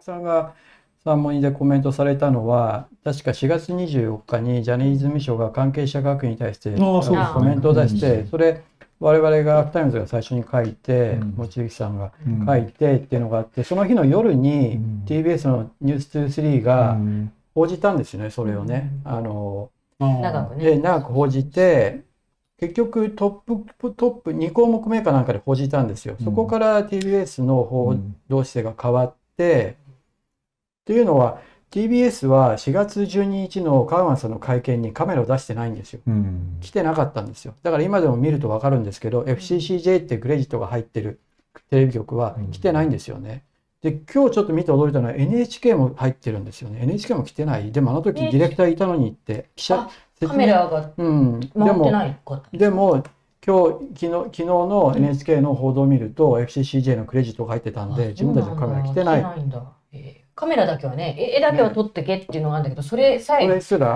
青木さんがサンモニでコメントされたのは、確か4月24日にジャニーズ事務所が関係者各位に対してコメントを出して、それ我々がアークタイムズが最初に書いて、うん。望月さんがうん書いてっていうのがあって、その日の夜にうん。TBS のニュース2 3がうん。報じたんですよね、それをね。あの長くね。で長く報じて結局トップトップ2項目目かなんかで報じたんですよ。そこから TBS の報道姿勢が変わって、っていうのは TBS は4月12日のカウアンさんの会見にカメラを出してないんですよ。うん来てなかったんですよ。だから今でも見るとわかるんですけど、FCCJ ってクレジットが入ってるテレビ局は来てないんですよね。で、今日ちょっと見て驚いたのは NHK も入ってるんですよね。NHK も来てない。でもあの時ディレクターいたのにって、記者あ、カメラがうん。で回っても、ないか。でも、今日、昨日、昨日の NHK の報道を見ると、FCCJ のクレジットが入ってたんで、自分たちのカメラ来てない。カメラだけはね、え絵だけは撮ってけっていうのがあるんだけど、それさそえ出せな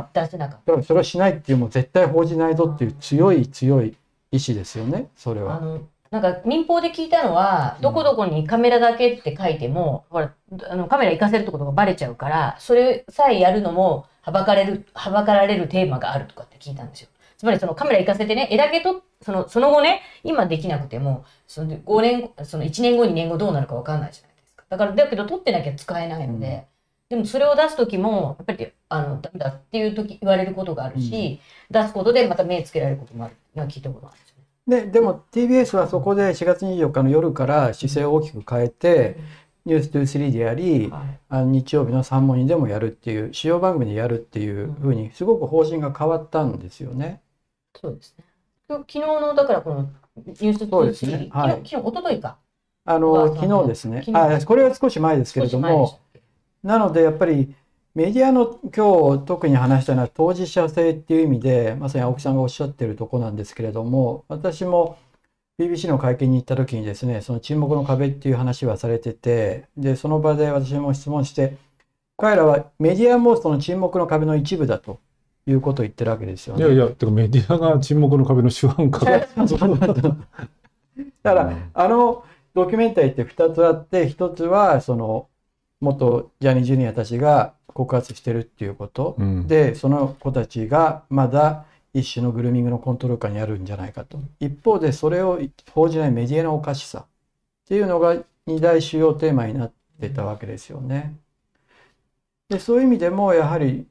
かっだからそれをしないっていう、もう絶対報じないぞっていう強い強い意志ですよね、それは。のなんか民放で聞いたのは、どこどこにカメラだけって書いても、ほらあのカメラ行かせるってことがバレちゃうから、それさえやるのもはばかれるはばかられるテーマがあるとかって聞いたんですよ。つまりそのカメラ行かせてね、絵だけとそのその後ね、今できなくても、その5年その1年後2年後どうなるかわかんないじゃないか。だからだけど撮ってなきゃ使えないので。でもそれを出す時もやっぱりあのダメだっていう時言われることがあるし、出すことでまた目つけられることもあるのは聞いたことがあるんですよね。で、でも TBS はそこで4月24日の夜から姿勢を大きく変えて、ニュース23でやり、はいあの日曜日の三問にでもやるっていう、主要番組でやるっていうふうに、すごく方針が変わったんですよね。そうですね。昨日のだからこのニュースそうですね2はい昨日一昨日か。あの、昨日ですね。あ、これは少し前ですけれどもなのでやっぱりメディアの今日特に話したのは当事者性っていう意味でまさに青木さんがおっしゃってるとこなんですけれども私も BBC の会見に行った時にですねその沈黙の壁っていう話はされててでその場で私も質問して彼らはメディアもその沈黙の壁の一部だということを言ってるわけですよね。いやいや、てかメディアが沈黙の壁の主犯か。だから、あのドキュメンタリーって2つあって1つはその元ジャニージュニアたちが告発してるっていうこと、うん。でその子たちがまだ一種のグルーミングのコントロール下にあるんじゃないかと。一方でそれを報じないメディアのおかしさっていうのが二大主要テーマになってたわけですよね。でそういう意味でもやはり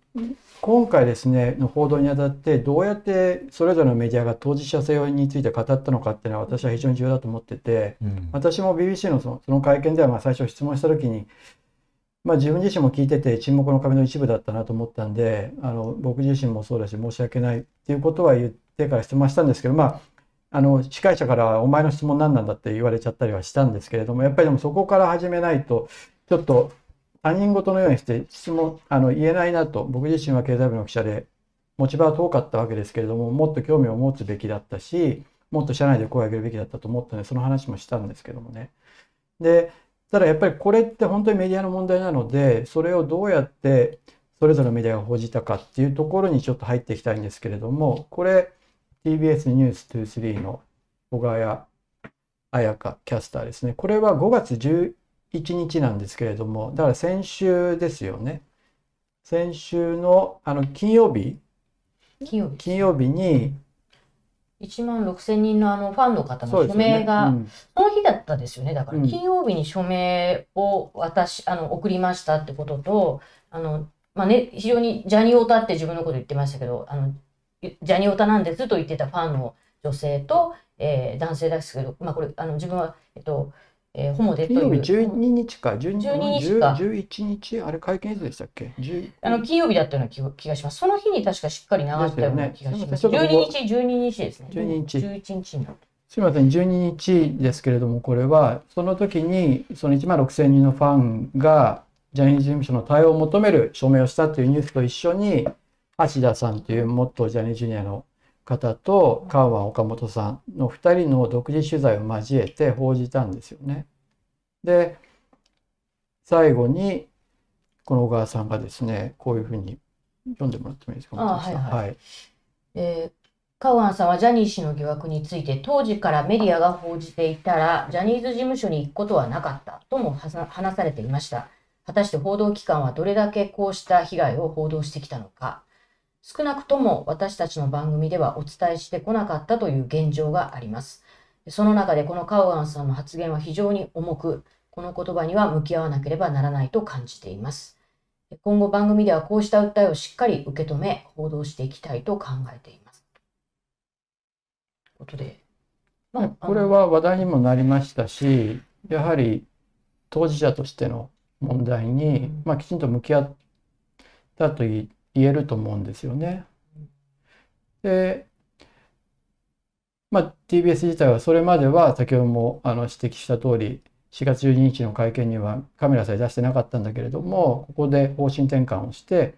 今回ですねの報道にあたってどうやってそれぞれのメディアが当事者性について語ったのかっていうのは私は非常に重要だと思っててうん。私も BBC のそのその会見ではまあ最初質問した時に、まあ、自分自身も聞いてて沈黙の壁の一部だったなと思ったんであの僕自身もそうだし申し訳ないっていうことは言ってから質問したんですけどまああの司会者からは「お前の質問何なんだ」って言われちゃったりはしたんですけれどもやっぱりでもそこから始めないとちょっと他人事のようにして質問あの言えないなと僕自身は経済部の記者で持ち場は遠かったわけですけれどももっと興味を持つべきだったしもっと社内で声を上げるべきだったと思ったのでその話もしたんですけどもね。でただやっぱりこれって本当にメディアの問題なのでそれをどうやってそれぞれのメディアが報じたかっていうところにちょっと入っていきたいんですけれどもこれ TBS ニュース23の小川彩香キャスターですねこれは5月11日なんですけれどもだから先週ですよね先週のあの金曜日金曜日。金曜日に1万6千人のあのファンの方の署そうですよね名が、うんその日だったですよね。だからうん金曜日に署名を私、あの、送りましたってことと、あの、まあね、非常にジャニオタって自分のこと言ってましたけど、あの、ジャニオタなんですと言ってたファンの女性と、えー男性ですけど、まあこれ、あの、自分は、えっと、えーホモでという。金曜日12日か12 12日か11日？あれ会見いつでしたっけ？10あの金曜日だったような気が気がします。その日に確かしっかり流したような気がします。ですよね12日、12日ですね。12日11日になる。すみません、12日ですけれども、これは、その時に、その1万6000人のファンが、ジャニーズ事務所の対応を求める署名をしたというニュースと一緒に、橋田さんという元ジャニーズジュニアの方と、カウアン岡本さんの2人の独自取材を交えて報じたんですよね。で、最後に、この小川さんがですね、こういうふうに読んでもらってもいいですか。あはいはいはい。えーカウアンさんはジャニー氏の疑惑について当時からメディアが報じていたらジャニーズ事務所に行くことはなかったとも話されていました果たして報道機関はどれだけこうした被害を報道してきたのか、少なくとも私たちの番組ではお伝えしてこなかったという現状があります。その中でこのカウアンさんの発言は非常に重く、この言葉には向き合わなければならないと感じています。今後番組ではこうした訴えをしっかり受け止め、報道していきたいと考えています。ということで、まあこれは話題にもなりましたし、やはり当事者としての問題に、まあ、きちんと向き合ったと言えると思うんですよね。で、まあ、TBS 自体はそれまでは先ほどもあの指摘した通り4月12日の会見にはカメラさえ出してなかったんだけれどもここで方針転換をして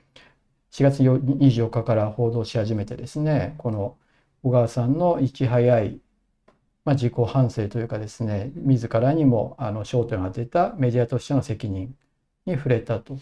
4月24日から報道し始めてですねこの小川さんのいち早い、まあ、自己反省というかですね自らにもあの焦点を当てたメディアとしての責任に触れたと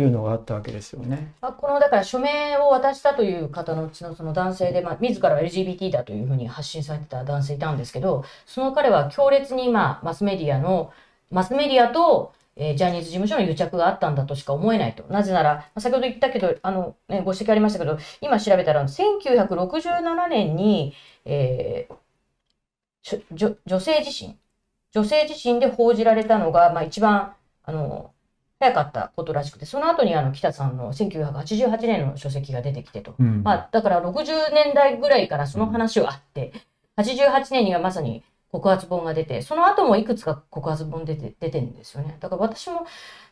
いうのがあったわけですよね。あ、このだから署名を渡したという方のうちのその男性で、まあ、自ら LGBT だというふうに発信されてた男性いたんですけどその彼は強烈にまあマスメディアのマスメディアと、えージャニーズ事務所の癒着があったんだとしか思えないと。なぜなら、まあ先ほど言ったけど、あの、ね、ご指摘ありましたけど、今調べたら、1967年に、えー女女性自身、女性自身で報じられたのが、まあ、一番、あの、早かったことらしくて、その後にあの北さんの1988年の書籍が出てきてと。うんまあ、だから60年代ぐらいからその話はあって、88年にはまさに告発本が出て、その後もいくつか告発本出て出てるんですよね。だから私も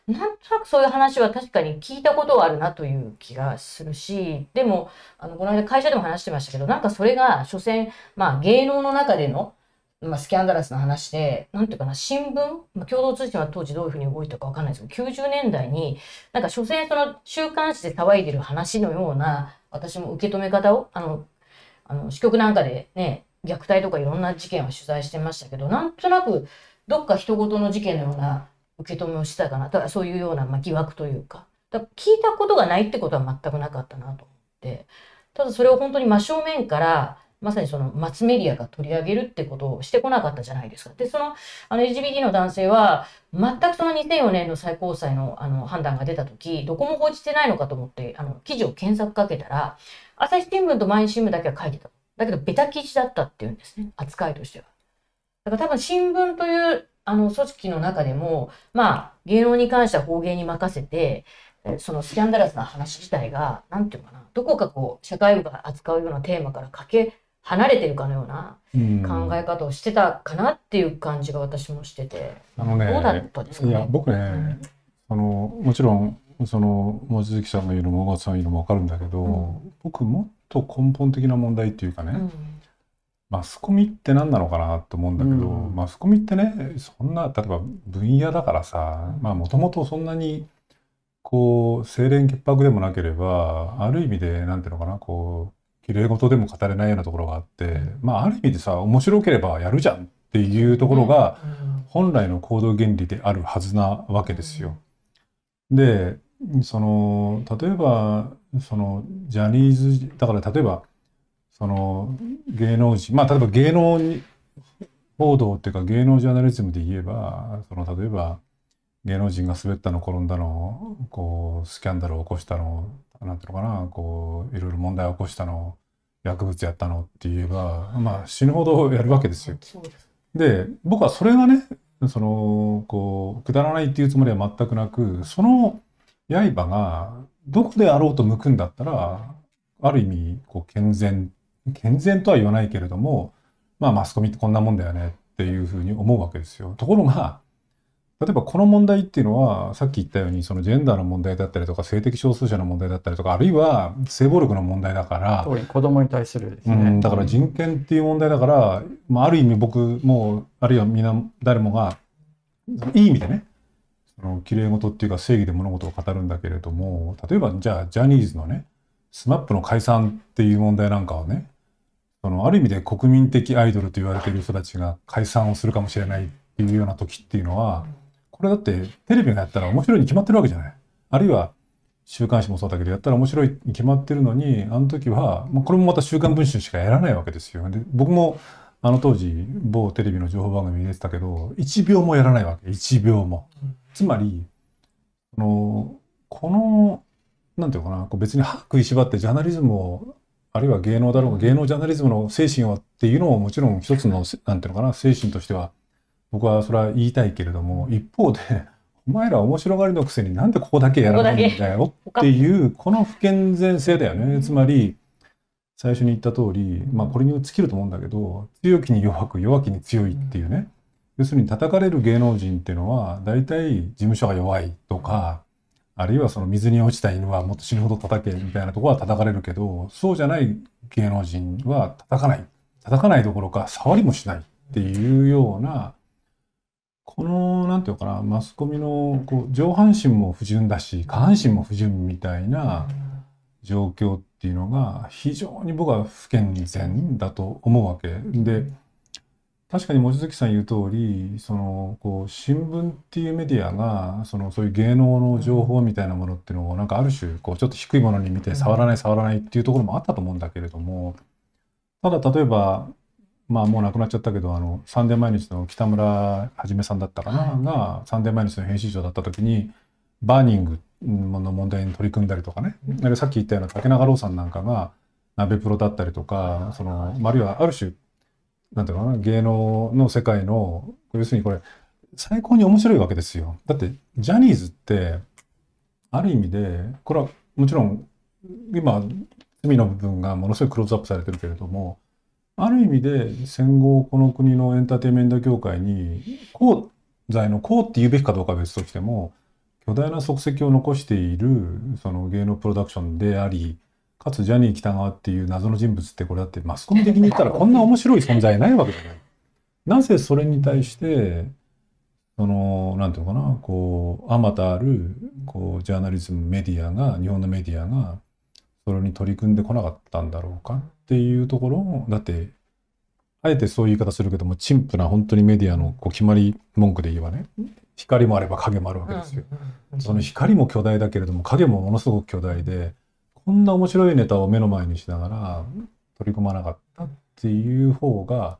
なんとなくそういう話は確かに聞いたことはあるなという気がするし、でも、あのこの間会社でも話してましたけど、なんかそれが、所詮、まあ芸能の中での、まあ、スキャンダラスな話で、なんていうかな、新聞、まあ、共同通信は当時どういうふうに動いたかわかんないですけど、90年代に、なんか所詮その週刊誌で騒いでる話のような、私も受け止め方を、あの、あの支局なんかでね、虐待とかいろんな事件を取材してましたけど、なんとなくどっか人事の事件のような受け止めをしてたかな。だからそういうような、まあ、疑惑というか。だか聞いたことがないってことは全くなかったなと思って。ただそれを本当に真正面から、まさにそのマスメディアが取り上げるってことをしてこなかったじゃないですか。で、その、あの LGBT の男性は、全くその2004年の最高裁のあの判断が出たとき、どこも報じてないのかと思って、あの、記事を検索かけたら、朝日新聞と毎日新聞だけは書いてた。だけど、ベタ記事だったっていうんですね。扱いとしては。だから多分新聞というあの組織の中でも、まあ、芸能に関しては法芸に任せて、そのスキャンダラスな話自体が、なんていうかな、どこかこう、社会部が扱うようなテーマからかけ離れてるかのようなうん。考え方をしてたかなっていう感じが私もしてて、あのねどうだったですかね？いや僕ね、うん。あのもちろんその望月さんが言うのも小川さんが言うのも分かるんだけど、うん。僕もっと根本的な問題っていうかね、うん。マスコミって何なのかなと思うんだけど、うん。マスコミってねそんな例えば分野だからさまあもともとそんなにこう清廉潔白でもなければある意味でなんていうのかなこう綺麗事でも語れないようなところがあってまあある意味でさ面白ければやるじゃんっていうところが、本来の行動原理であるはずなわけですよ。でその例えばそのジャニーズだから例えばその芸能人まあ例えば芸能に報道っていうか芸能ジャーナリズムで言えばその例えば芸能人が滑ったの転んだのこうスキャンダルを起こしたのなんていうのかなこういろいろ問題を起こしたの薬物やったのって言えばまあ死ぬほどやるわけですよ。で僕はそれがねそのこうくだらないっていうつもりは全くなくその刃がどこであろうと向くんだったらある意味こう健全健全とは言わないけれどもまあマスコミってこんなもんだよねっていうふうに思うわけですよ。ところが例えばこの問題っていうのはさっき言ったようにそのジェンダーの問題だったりとか性的少数者の問題だったりとかあるいは性暴力の問題だから子供に対するですね。うん、だから人権っていう問題だから、まあ、ある意味僕もあるいはみんな誰もがいい意味でねその綺麗事っていうか正義で物事を語るんだけれども例えばじゃあジャニーズのね SMAP の解散っていう問題なんかはねそのある意味で国民的アイドルと言われている人たちが解散をするかもしれないっていうような時っていうのはこれだってテレビがやったら面白いに決まってるわけじゃない。あるいは週刊誌もそうだけどやったら面白いに決まってるのにあの時は、まあ、これもまた「週刊文春」しかやらないわけですよ。で僕もあの当時某テレビの情報番組に出てたけど1秒もやらないわけ1秒も。つまりこのなんていうのかなこう別に歯食いしばってジャーナリズムをあるいは芸能だろうが芸能ジャーナリズムの精神はっていうのももちろん一つのなんていうのかな精神としては僕はそれは言いたいけれども一方で お前ら面白がりのくせになんでここだけやらないんだよっていうこの不健全性だよね。つまり最初に言った通りまあこれに尽きると思うんだけど強気に弱く弱気に強いっていうね。要するに叩かれる芸能人っていうのは大体事務所が弱いとかあるいはその水に落ちた犬はもっと死ぬほど叩けみたいなところは叩かれるけど、そうじゃない芸能人は叩かない。叩かないどころか触りもしないっていうような、この、なんていうのかな、マスコミのこう上半身も不純だし、下半身も不純みたいな状況っていうのが非常に僕は不健全だと思うわけ。で、確かに望月さん言う通りそのこう新聞っていうメディアがそのそういう芸能の情報みたいなものっていうのをなんかある種こうちょっと低いものに見て触らない触らないっていうところもあったと思うんだけれどもただ例えばまあもう亡くなっちゃったけどあのサンデー毎日の北村はじめさんだったかな、はい、がサンデー毎日の編集長だった時にバーニングの問題に取り組んだりとかね、うん、さっき言ったような竹中労さんなんかが鍋プロだったりとかそのあるいはある種なんていうのかな、芸能の世界の、要するにこれ、最高に面白いわけですよ。だって、ジャニーズって、ある意味で、これはもちろん、今、罪の部分がものすごいクローズアップされてるけれども、ある意味で戦後この国のエンターテインメント業界に、功罪の功って言うべきかどうかは別としても、巨大な足跡を残しているその芸能プロダクションであり、かつジャニー喜多川っていう謎の人物ってこれだってマスコミ的に言ったらこんな面白い存在ないわけじゃない。なぜそれに対してそのなんていうのかなこうあまたあるこうジャーナリズムメディアが日本のメディアがそれに取り組んでこなかったんだろうかっていうところだってあえてそういう言い方するけども陳腐な本当にメディアのこう決まり文句で言えばね光もあれば影もあるわけですよ。その光も巨大だけれども影もものすごく巨大でこんな面白いネタを目の前にしながら取り組まなかったっていう方が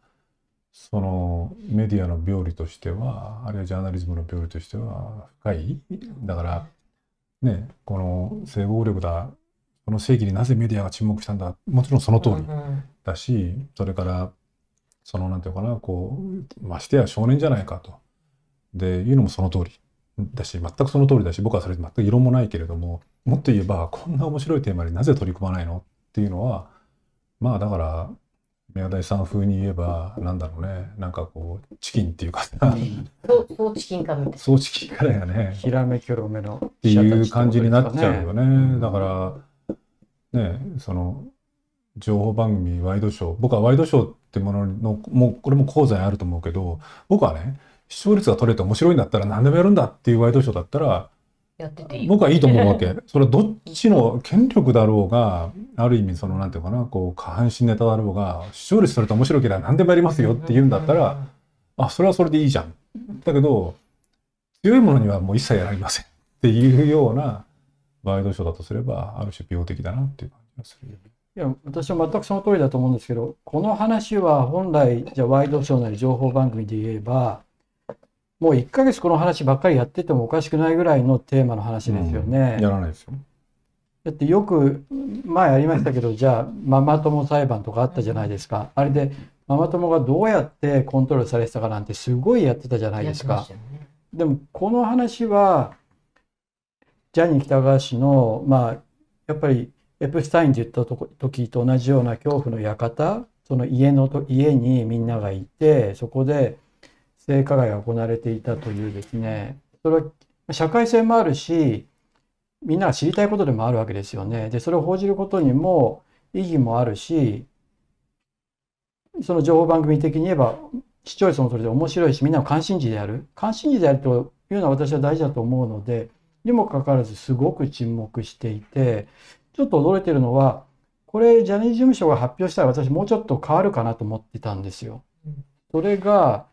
そのメディアの病理としてはあるいはジャーナリズムの病理としては深いだからねこの性暴力だこの正義になぜメディアが沈黙したんだ？もちろんその通りだしそれからそのなんていうかなこうましてや少年じゃないかと。でいうのもその通りだし全くその通りだし僕はそれ全く異論もないけれどももっと言えばこんな面白いテーマになぜ取り組まないの？っていうのはまあだから宮台さん風に言えばなんだろうね。なんかこうチキンっていうかさ。そうチキンかみたいな。そうチキンかだよね。ひらめきろめのっていう感じになっちゃうよね、うん、だからねその情報番組ワイドショー僕はワイドショーってもののもうこれも講座にあると思うけど僕はね視聴率が取れて面白いんだったら何でもやるんだっていうワイドショーだったらやってていい僕はいいと思うわけ。それはどっちの権力だろうが、ある意味そのなんていうかな、こう下半身ネタだろうが、視聴率取れて面白ければ何でもやりますよって言うんだったら、あ、それはそれでいいじゃん。だけど、強いものにはもう一切やりませんっていうようなワイドショーだとすれば、ある種病的だなっていう感じがする。いや私は全くその通りだと思うんですけどこの話は本来じゃワイドショーなり情報番組で言えばもう1ヶ月この話ばっかりやっててもおかしくないぐらいのテーマの話ですよね。うん、やらないですよ。だってよく前ありましたけどじゃあママ友裁判とかあったじゃないですか。あれでママ友がどうやってコントロールされてたかなんてすごいやってたじゃないですか。ね、でもこの話はジャニー喜多川氏のまあやっぱりエプスタインって言った時と同じような恐怖の館その家のと家にみんながいてそこで性加害が行われていたというですねそれは社会性もあるしみんなが知りたいことでもあるわけですよね。でそれを報じることにも意義もあるしその情報番組的に言えば視聴率もそれで面白いしみんなを関心事である関心事であるというのは私は大事だと思うのでにもかかわらずすごく沈黙していてちょっと驚いてるのはこれジャニーズ事務所が発表したら私もうちょっと変わるかなと思ってたんですよ。それが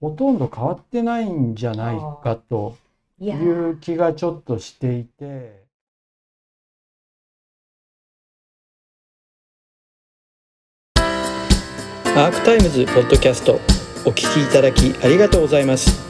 ほとんど変わってないんじゃないかという気がちょっとしていて。アークタイムズポッドキャストお聞きいただきありがとうございます